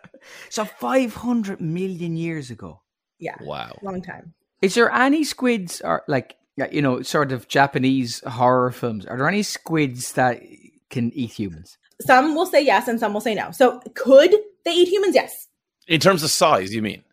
(laughs) so 500 million years ago. yeah. Wow. long time Is there any squids or like you know sort of Japanese horror films? Are there any squids that can eat humans? some will say yes and some will say no so could they eat humans yes In terms of size, you mean?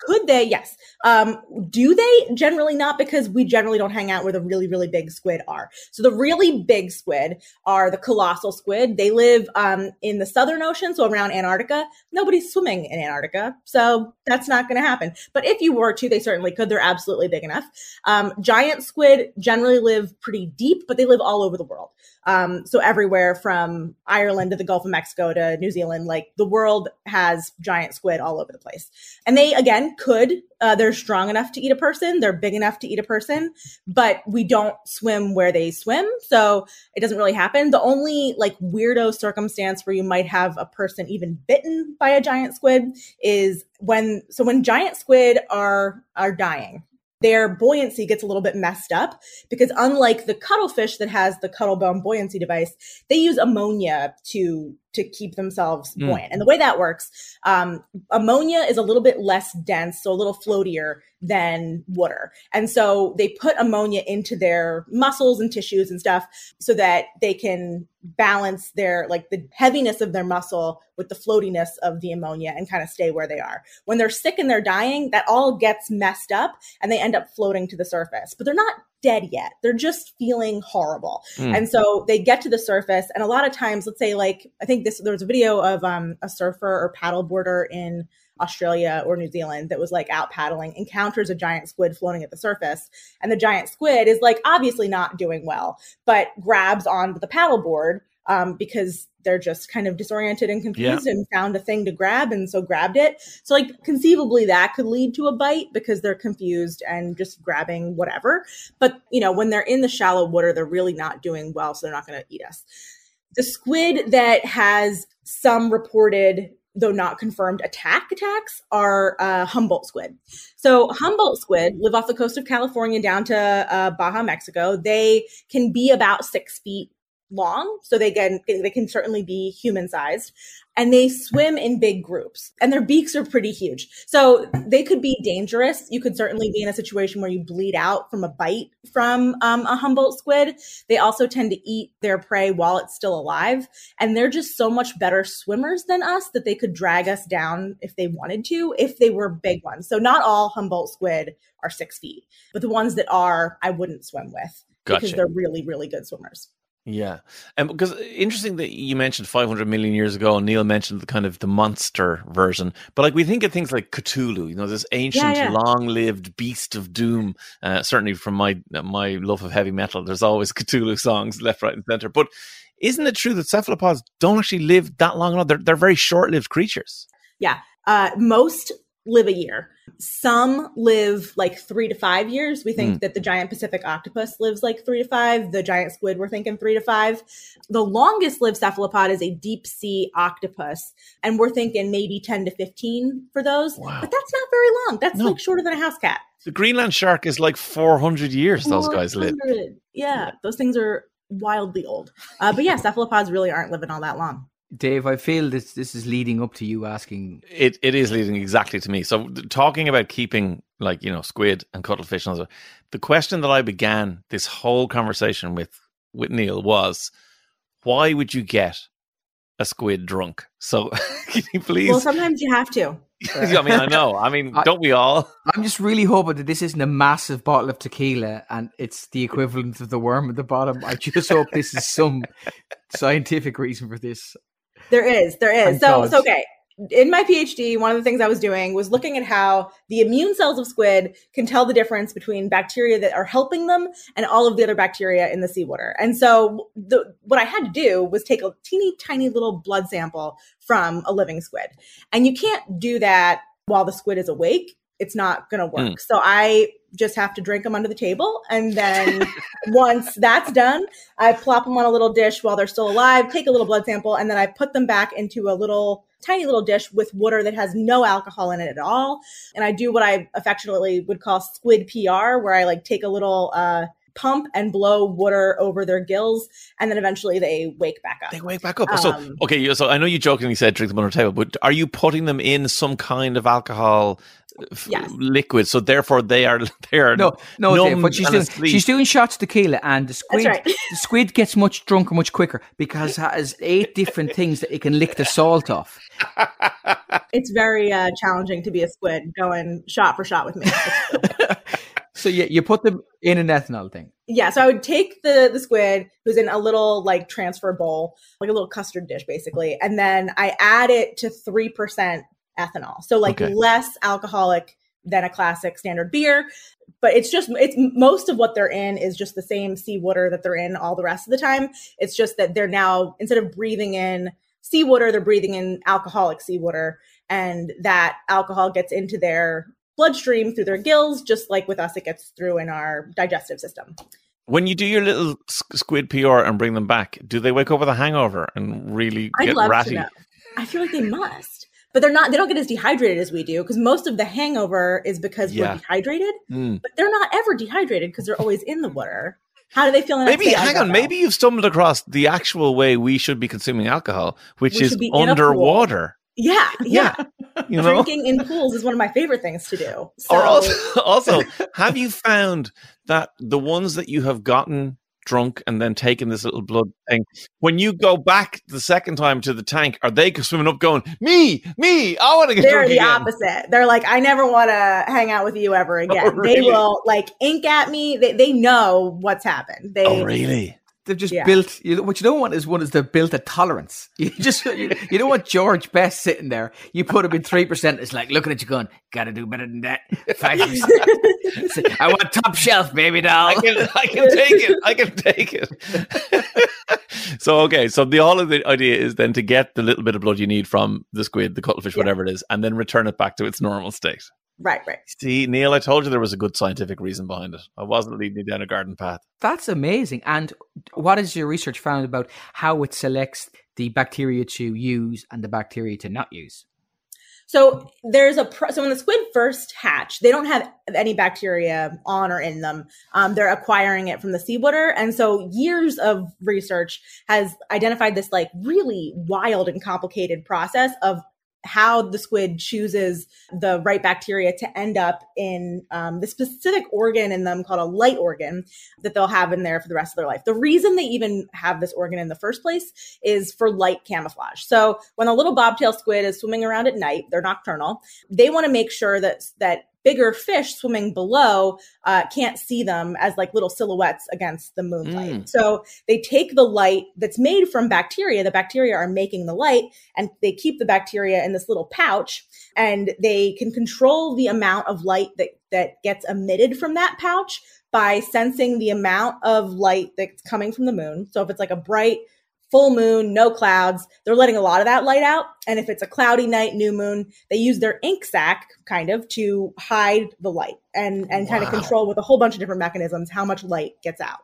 Could they? Yes. Um, do they? Generally not, because we generally don't hang out where the really, really big squid are. So the really big squid are the colossal squid. They live um, in the Southern Ocean, so around Antarctica. Nobody's swimming in Antarctica, so that's not going to happen. But if you were to, they certainly could. They're absolutely big enough. Um, giant squid generally live pretty deep, but they live all over the world. Um, so everywhere from Ireland to the Gulf of Mexico to New Zealand, like the world has giant squid all over the place. And they again could, uh, they're strong enough to eat a person, they're big enough to eat a person, but we don't swim where they swim. So it doesn't really happen. The only like weirdo circumstance where you might have a person even bitten by a giant squid is when, so when giant squid are, are dying, their buoyancy gets a little bit messed up because unlike the cuttlefish that has the cuttlebone buoyancy device, they use ammonia to to keep themselves Mm. buoyant. And the way that works, um, ammonia is a little bit less dense, so a little floatier than water. And so they put ammonia into their muscles and tissues and stuff so that they can balance their like the heaviness of their muscle with the floatiness of the ammonia and kind of stay where they are. When they're sick and they're dying, that all gets messed up and they end up floating to the surface. But they're not dead yet. They're just feeling horrible. Mm. And so they get to the surface and a lot of times let's say like I think this there was a video of um a surfer or paddleboarder in Australia or New Zealand that was like out paddling encounters a giant squid floating at the surface and the giant squid is like obviously not doing well but grabs onto the paddleboard um, because they're just kind of disoriented and confused and found a thing to grab and so grabbed it. So like conceivably that could lead to a bite because they're confused and just grabbing whatever. But you know, when they're in the shallow water, they're really not doing well, so they're not going to eat us. The squid that has some reported though not confirmed attack attacks are uh, Humboldt squid. So Humboldt squid live off the coast of California down to uh, Baja, Mexico. They can be about six feet long, so they can they can certainly be human sized, and they swim in big groups, and their beaks are pretty huge. So they could be dangerous. You could certainly be in a situation where you bleed out from a bite from um, a Humboldt squid. They also tend to eat their prey while it's still alive, and they're just so much better swimmers than us that they could drag us down if they wanted to, if they were big ones. So not all Humboldt squid are six feet, but the ones that are, I wouldn't swim with because they're really, really good swimmers. Yeah, and because interesting that you mentioned 500 million years ago, and Neil mentioned the kind of the monster version. But like we think of things like Cthulhu, you know, this ancient, yeah. long-lived beast of doom. Uh, certainly, from my my love of heavy metal, there's always (laughs) Cthulhu songs left, right, and center. But isn't it true that cephalopods don't actually live that long? enough? They're they're very short-lived creatures. Yeah. Uh, most live a year. Some live like three to five years. We think Mm. that the giant Pacific octopus lives like three to five. The giant squid, we're thinking three to five. The longest lived cephalopod is a deep sea octopus. And we're thinking maybe 10 to 15 for those. Wow. But that's not very long. That's No. like shorter than a house cat. The Greenland shark is like 400 years. Those guys live. 400. Yeah. Those things are wildly old. Uh, but yeah, (laughs) cephalopods really aren't living all that long. Dave, I feel this this is leading up to you asking. It it is leading exactly to me. So talking about keeping like you know squid and cuttlefish and all that, the question that I began this whole conversation with with Neil was, why would you get a squid drunk? So (laughs) can you please? Well, sometimes you have to. (laughs) I mean, I know. I mean, I- don't we all? I'm just really hoping that this isn't a massive bottle of tequila and it's the equivalent of the worm at the bottom. I just hope this is some (laughs) scientific reason for this. There is, there is. So it's okay. in my PhD, one of the things I was doing was looking at how the immune cells of squid can tell the difference between bacteria that are helping them and all of the other bacteria in the seawater. And so, the, what I had to do was take a teeny tiny little blood sample from a living squid. And you can't do that while the squid is awake. It's not going to work. Mm. So, I just have to drink them under the table. And then (laughs) once that's done, I plop them on a little dish while they're still alive, take a little blood sample, and then I put them back into a little tiny little dish with water that has no alcohol in it at all. And I do what I affectionately would call squid PR, where I like take a little uh, pump and blow water over their gills, and then eventually they wake back up. They wake back up. so Um, okay, so I know you jokingly said drink them under the table, but are you putting them in some kind of alcohol f- Yes. liquid? So therefore, they are (laughs) they are No, no, numb Dave, what she's doing, asleep? she's doing shots tequila, and the squid, right. the squid gets much drunker much quicker because it has eight different things that it can lick the salt off. It's very uh, challenging to be a squid going shot for shot with me. (laughs) So you, you put them in an ethanol thing. yeah, so I would take the the squid who's in a little like transfer bowl, like a little custard dish basically, and then I add it to 3% ethanol. So like Okay. less alcoholic than a classic standard beer, but it's just it's most of what they're in is just the same seawater that they're in all the rest of the time. It's just that they're now instead of breathing in seawater, they're breathing in alcoholic seawater and that alcohol gets into their bloodstream through their gills just like with us it gets through in our digestive system. when you do your little squid PR and bring them back, do they wake up with a hangover and really I'd get love ratty? to know. I feel like they must. But they're not they don't get as dehydrated as we do because most of the hangover is because Yeah. we're dehydrated. Mm. But they're not ever dehydrated because they're always in the water. How do they feel Maybe hang on. Maybe you've stumbled across the actual way we should be consuming alcohol, which We is should be in a pool. underwater. Yeah, yeah. You know, Drinking in pools is one of my favorite things to do. So, or also, (laughs) also, (laughs) have you found that the ones that you have gotten drunk and then taken this little blood thing, when you go back the second time to the tank, are they swimming up going, "Me, me, I want to get drunk? they're the again"? opposite. They're like, I never want to hang out with you ever (laughs) oh, again. They Oh, really? will like ink at me. They, they know what's happened. They, Oh, really? They've just Yeah. built. You, what you don't want is one is they've built a tolerance. (laughs) You just you, you don't want George Best sitting there. You put him in three percent. It's like looking at you going, "Got to do better than that." (laughs) Five percent. (laughs) I want top shelf, baby doll. I can, I can take it. I can take it. so okay, so the all of the idea is then to get the little bit of blood you need from the squid, the cuttlefish, whatever it is, and then return it back to its normal state. Right, right. See, Neil, I told you there was a good scientific reason behind it. I wasn't leading you down a garden path. That's amazing. And what has your research found about how it selects the bacteria to use and the bacteria to not use? So there's a pro- so when the squid first hatch, they don't have any bacteria on or in them. Um, they're acquiring it from the seawater, and so years of research has identified this like really wild and complicated process of how the squid chooses the right bacteria to end up in um, the specific organ in them called a light organ that they'll have in there for the rest of their life. The reason they even have this organ in the first place is for light camouflage. So when a little bobtail squid is swimming around at night, they're nocturnal. They want to make sure that that bigger fish swimming below uh, can't see them as like little silhouettes against the moonlight. Mm. So they take the light that's made from bacteria. The bacteria are making the light, and they keep the bacteria in this little pouch, and they can control the amount of light that that gets emitted from that pouch by sensing the amount of light that's coming from the moon. So if it's like a bright full moon, no clouds, they're letting a lot of that light out. And if it's a cloudy night, new moon, they use their ink sac kind of to hide the light and and kind of control with a whole bunch of different mechanisms how much light gets out.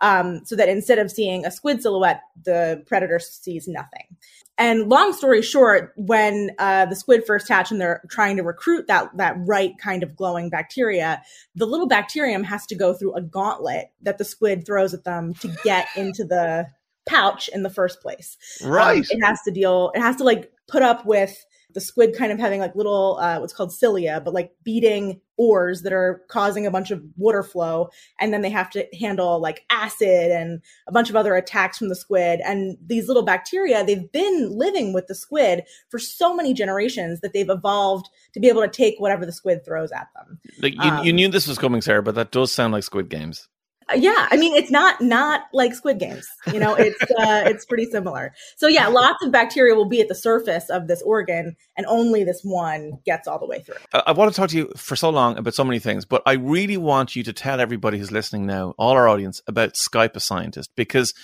Um, so that instead of seeing a squid silhouette, the predator sees nothing. And long story short, when uh, the squid first hatch and they're trying to recruit that that right kind of glowing bacteria, the little bacterium has to go through a gauntlet that the squid throws at them to get into the pouch in the first place. Um, Right. it has to deal. It has to like put up with the squid kind of having like little uh, what's called cilia, but like beating oars that are causing a bunch of water flow, and then they have to handle like acid and a bunch of other attacks from the squid. And these little bacteria, they've been living with the squid for so many generations that they've evolved to be able to take whatever the squid throws at them. Like you, you Um, knew this was coming, Sarah, but that does sound like Squid Games. Yeah, I mean it's not not like Squid Games. You know, it's uh, (laughs) it's pretty similar. So yeah, lots of bacteria will be at the surface of this organ, and only this one gets all the way through. I want to talk to you for so long about so many things, but I really want you to tell everybody who's listening now, all our audience, about Skype a Scientist because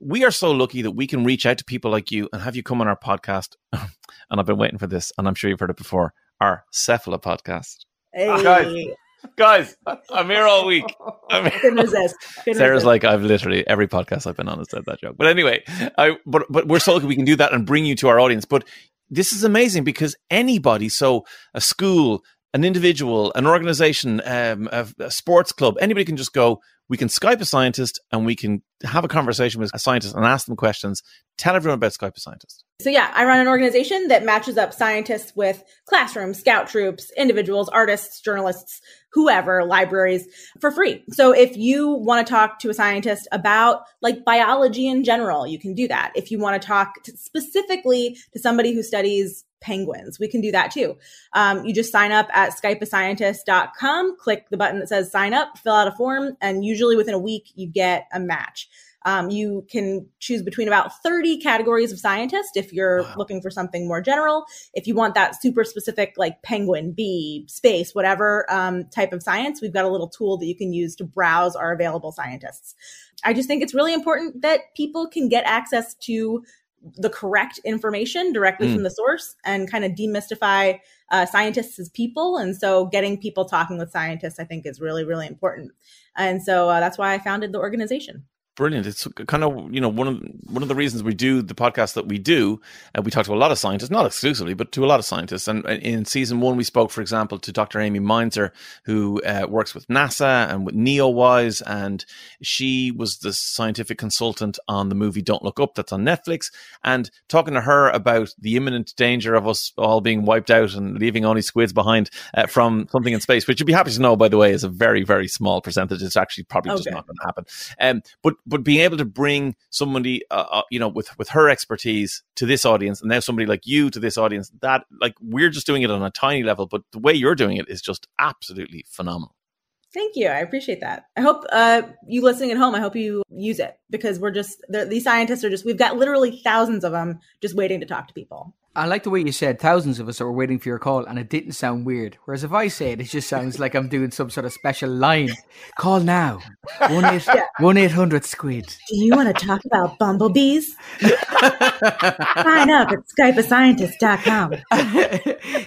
we are so lucky that we can reach out to people like you and have you come on our podcast. (laughs) and I've been waiting for this, and I'm sure you've heard it before. Our Cephala podcast. Hey. Guys, guys, I'm here all week. (laughs) I'm here. Couldn't resist. Couldn't Sarah's resist. like, I've literally every podcast I've been on has said that joke. But anyway, I but but we're so lucky we can do that and bring you to our audience. But this is amazing because anybody, so a school, an individual, an organization, um, a, a sports club, anybody can just go. We can Skype a scientist and we can have a conversation with a scientist and ask them questions. Tell everyone about Skype a scientist. So yeah, I run an organization that matches up scientists with classrooms, scout troops, individuals, artists, journalists, whoever, libraries for free. So if you want to talk to a scientist about like biology in general, you can do that. If you want to talk specifically to somebody who studies penguins, we can do that too. Um, you just sign up at skypeascientist.com, click the button that says sign up, fill out a form, and usually within a week you get a match. Um, you can choose between about 30 categories of scientist if you're Wow. looking for something more general. If you want that super specific, like penguin, bee, space, whatever um, type of science, we've got a little tool that you can use to browse our available scientists. I just think it's really important that people can get access to the correct information directly Mm. from the source and kind of demystify uh, scientists as people. And so getting people talking with scientists, I think, is really, really important. And so uh, that's why I founded the organization. Brilliant. It's kind of you know one of one of the reasons we do the podcast that we do. And we talk to a lot of scientists, not exclusively, but to a lot of scientists. And in season one, we spoke, for example, to Dr. Amy Mainzer, who uh, works with NASA and with NeoWise, and she was the scientific consultant on the movie Don't Look Up that's on Netflix. And talking to her about the imminent danger of us all being wiped out and leaving only squids behind uh, from something in space, which you'd be happy to know, by the way, is a very very small percentage. It's actually probably just not going to happen. Um, but but being able to bring somebody, uh, uh, you know, with with her expertise to this audience, and now somebody like you to this audience, that like we're just doing it on a tiny level, but the way you're doing it is just absolutely phenomenal. Thank you. I appreciate that. I hope uh, you listening at home, I hope you use it because we're just, these scientists are just, we've got literally thousands of them just waiting to talk to people. I like the way you said thousands of us are waiting for your call, and it didn't sound weird. Whereas if I say it, it just sounds like I'm doing some sort of special line. Call now, 1 800 (laughs) Squid. Do you want to talk about bumblebees? Sign up at skypeascientist.com. (laughs)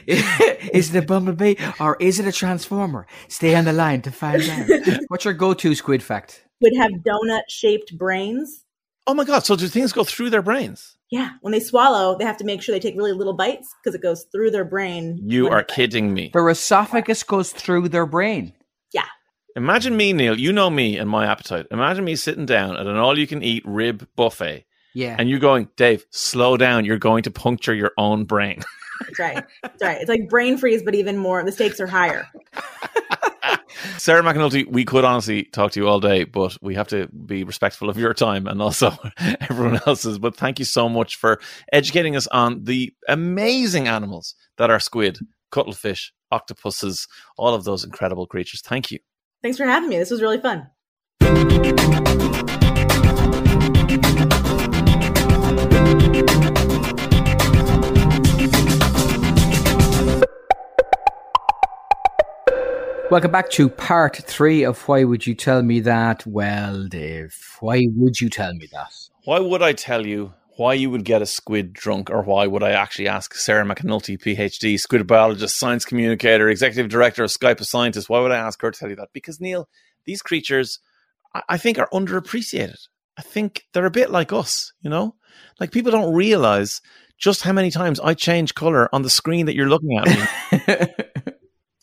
is it a bumblebee or is it a transformer? Stay on the line to find out. What's your go-to squid fact? Would have donut shaped brains. Oh my god! So do things go through their brains? Yeah. When they swallow, they have to make sure they take really little bites because it goes through their brain. You are kidding me. Their esophagus goes through their brain. Yeah. Imagine me, Neil. You know me and my appetite. Imagine me sitting down at an all-you-can-eat rib buffet, Yeah. and you're going, Dave, slow down. You're going to puncture your own brain. That's right. That's right. It's like brain freeze, but even more. The stakes are higher. (laughs) Sarah McAnulty, we could honestly talk to you all day, but we have to be respectful of your time and also (laughs) everyone else's. But thank you so much for educating us on the amazing animals that are squid, cuttlefish, octopuses, all of those incredible creatures. Thank you. Thanks for having me. This was really fun. Welcome back to part three of Why Would You Tell Me That? Well, Dave, why would you tell me that? Why would I tell you why you would get a squid drunk, or why would I actually ask Sarah McAnulty, PhD, squid biologist, science communicator, executive director of Skype a Scientist? Why would I ask her to tell you that? Because, Neil, these creatures, I- I think, are underappreciated. I think they're a bit like us, you know? Like people don't realize just how many times I change color on the screen that you're looking at me. (laughs)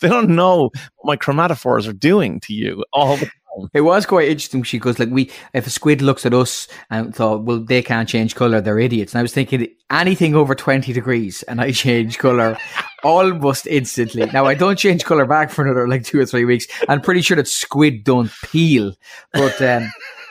they don't know what my chromatophores are doing to you all the time. It was quite interesting she goes, like, we if a squid looks at us and thought, well, they can't change color, they're idiots. And I was thinking anything over twenty degrees, and I change color (laughs) almost instantly. Now I don't change color back for another like two or three weeks. I'm pretty sure that squid don't peel, but. um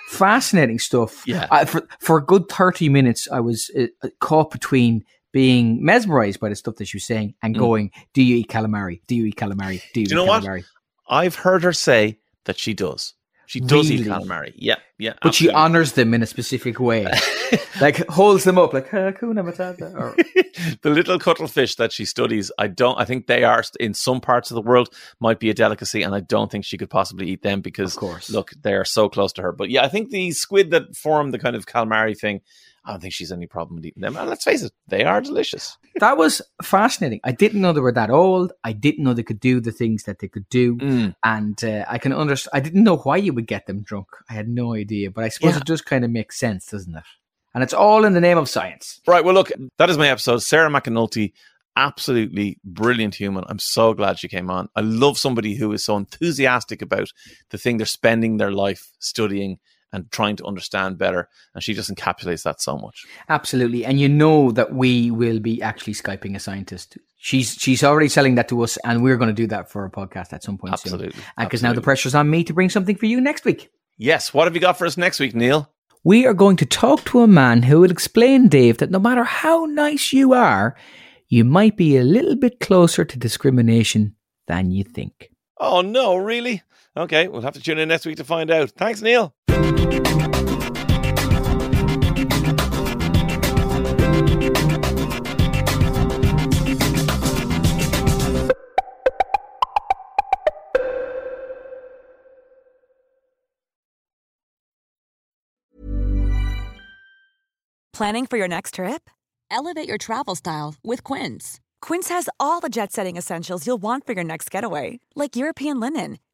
Fascinating stuff. Yeah. I, for for a good thirty minutes, I was uh, caught between being mesmerized by the stuff that she was saying and Mm. going, "Do you eat calamari? Do you eat calamari? Do you, Do you eat know what? I've heard her say that she does. She does eat calamari. Yeah, yeah. But she honors them in a specific way, (laughs) like holds them up like Hakuna Matata. Or, (laughs) the little cuttlefish that she studies, I don't. I think they are in some parts of the world might be a delicacy, and I don't think she could possibly eat them because, Of course. look, they are so close to her. But yeah, I think the squid that form the kind of calamari thing, I don't think she's any problem with eating them. And let's face it, they are delicious. that was fascinating. I didn't know they were that old. I didn't know they could do the things that they could do, Mm. and uh, I can understand. I didn't know why you would get them drunk. I had no idea, but I suppose Yeah. it does kind of make sense, doesn't it? And it's all in the name of science. Right. Well, look, that is my episode. Sarah McAnulty, absolutely brilliant human. I'm so glad she came on. I love somebody who is so enthusiastic about the thing they're spending their life studying and trying to understand better. And she just encapsulates that so much. Absolutely, and you know that we will be actually skyping a scientist. She's she's already selling that to us, and we're going to do that for a podcast at some point soon. Absolutely. And because now the pressure's on me to bring something for you next week. Yes. What have you got for us next week, Neil? We are going to talk to a man who will explain, Dave, that no matter how nice you are, you might be a little bit closer to discrimination than you think. Oh, no, really? Okay. We'll have to tune in next week to find out. Thanks, Neil. Planning for your next trip? Elevate your travel style with Quince. Quince has all the jet setting essentials you'll want for your next getaway, like European linen,